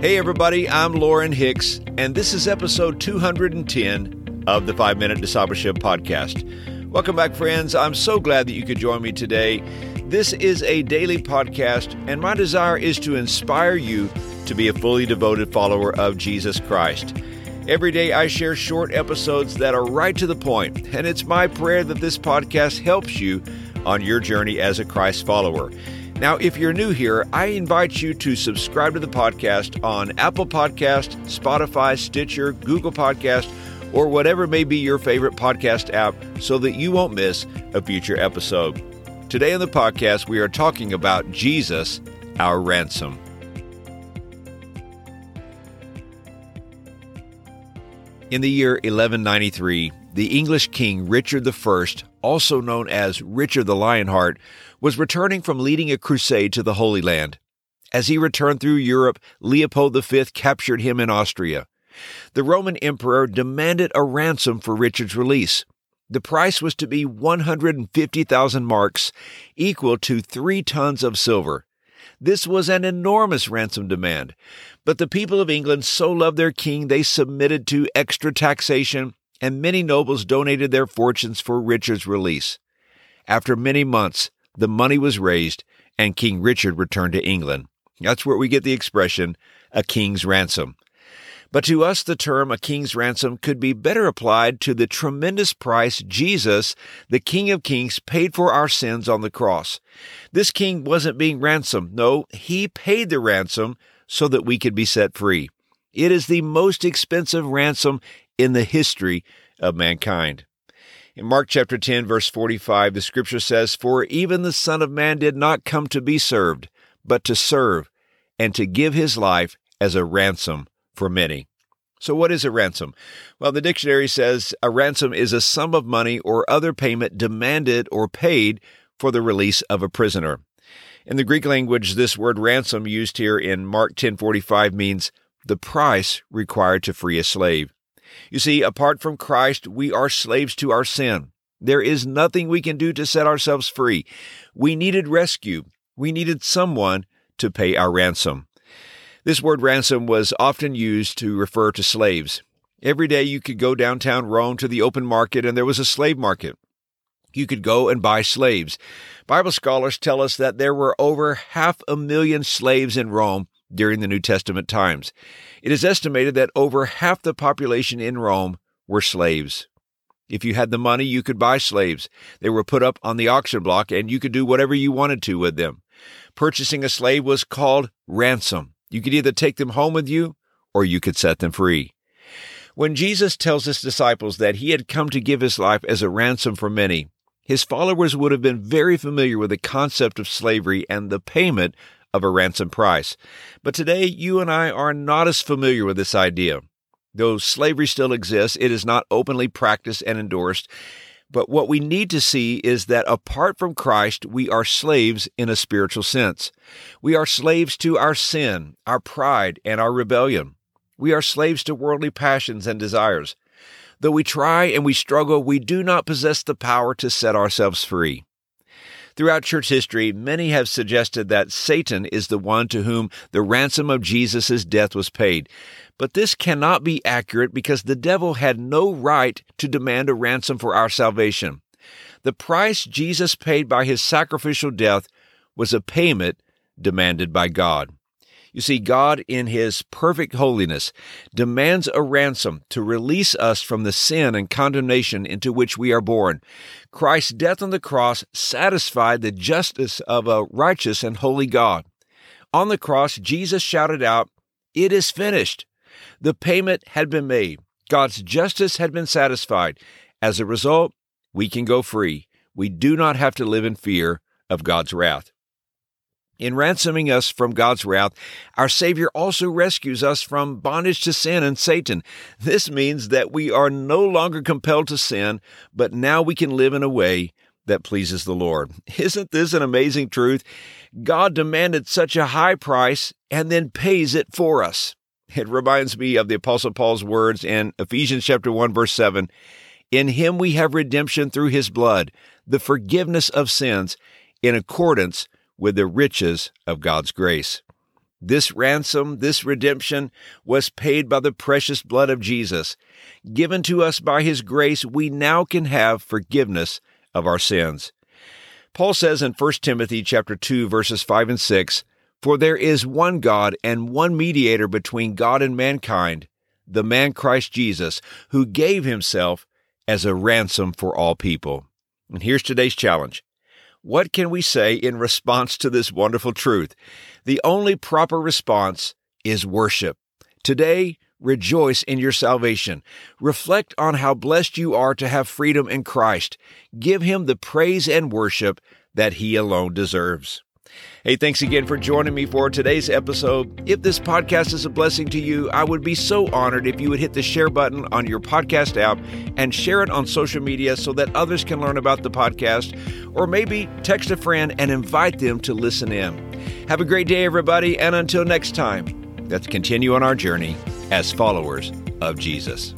Hey, everybody, I'm Lauren Hicks, and this is episode 210 of the Five Minute Discipleship Podcast. Welcome back, friends. I'm so glad that you could join me today. This is a daily podcast, and my desire is to inspire you to be a fully devoted follower of Jesus Christ. Every day, I share short episodes that are right to the point, and it's my prayer that this podcast helps you on your journey as a Christ follower. Now, if you're new here, I invite you to subscribe to the podcast on Apple Podcast, Spotify, Stitcher, Google Podcast, or whatever may be your favorite podcast app so that you won't miss a future episode. Today on the podcast, we are talking about Jesus, our ransom. In the year 1193, the English king Richard I, also known as Richard the Lionheart, was returning from leading a crusade to the Holy Land. As he returned through Europe, Leopold V captured him in Austria. The Roman emperor demanded a ransom for Richard's release. The price was to be 150,000 marks, equal to three tons of silver. This was an enormous ransom demand, but the people of England so loved their king they submitted to extra taxation, and many nobles donated their fortunes for Richard's release. After many months, the money was raised, and King Richard returned to England. That's where we get the expression, a king's ransom. But to us, the term a king's ransom could be better applied to the tremendous price Jesus, the King of Kings, paid for our sins on the cross. This king wasn't being ransomed. No, he paid the ransom so that we could be set free. It is the most expensive ransom in the history of mankind. In Mark chapter 10, verse 45, the scripture says, For even the Son of Man did not come to be served, but to serve, and to give his life as a ransom for many. So, what is a ransom? Well, the dictionary says a ransom is a sum of money or other payment demanded or paid for the release of a prisoner. In the Greek language, this word ransom used here in Mark 10:45 means the price required to free a slave. You see, apart from Christ, we are slaves to our sin. There is nothing we can do to set ourselves free. We needed rescue. We needed someone to pay our ransom. This word ransom was often used to refer to slaves. Every day you could go downtown Rome to the open market and there was a slave market. You could go and buy slaves. Bible scholars tell us that there were over half a million slaves in Rome during the New Testament times. It is estimated that over half the population in Rome were slaves. If you had the money, you could buy slaves. They were put up on the auction block and you could do whatever you wanted to with them. Purchasing a slave was called ransom. You could either take them home with you or you could set them free. When Jesus tells his disciples that he had come to give his life as a ransom for many, his followers would have been very familiar with the concept of slavery and the payment of a ransom price. But today, you and I are not as familiar with this idea. Though slavery still exists, it is not openly practiced and endorsed. But what we need to see is that apart from Christ, we are slaves in a spiritual sense. We are slaves to our sin, our pride, and our rebellion. We are slaves to worldly passions and desires. Though we try and we struggle, we do not possess the power to set ourselves free. Throughout church history, many have suggested that Satan is the one to whom the ransom of Jesus' death was paid. But this cannot be accurate because the devil had no right to demand a ransom for our salvation. The price Jesus paid by his sacrificial death was a payment demanded by God. You see, God, in His perfect holiness, demands a ransom to release us from the sin and condemnation into which we are born. Christ's death on the cross satisfied the justice of a righteous and holy God. On the cross, Jesus shouted out, It is finished. The payment had been made. God's justice had been satisfied. As a result, we can go free. We do not have to live in fear of God's wrath. In ransoming us from God's wrath, our Savior also rescues us from bondage to sin and Satan. This means that we are no longer compelled to sin, but now we can live in a way that pleases the Lord. Isn't this an amazing truth? God demanded such a high price and then pays it for us. It reminds me of the Apostle Paul's words in Ephesians chapter 1 verse 7. In him we have redemption through his blood, the forgiveness of sins, in accordance with the riches of God's grace. This ransom, this redemption, was paid by the precious blood of Jesus. Given to us by his grace, we now can have forgiveness of our sins. Paul says in 1 Timothy chapter 2 verses 5 and 6, "For there is one God and one mediator between God and mankind, the man Christ Jesus, who gave himself as a ransom for all people." And here's today's challenge. What can we say in response to this wonderful truth? The only proper response is worship. Today, rejoice in your salvation. Reflect on how blessed you are to have freedom in Christ. Give Him the praise and worship that He alone deserves. Hey, thanks again for joining me for today's episode. If this podcast is a blessing to you, I would be so honored if you would hit the share button on your podcast app and share it on social media so that others can learn about the podcast, or maybe text a friend and invite them to listen in. Have a great day, everybody, and until next time, let's continue on our journey as followers of Jesus.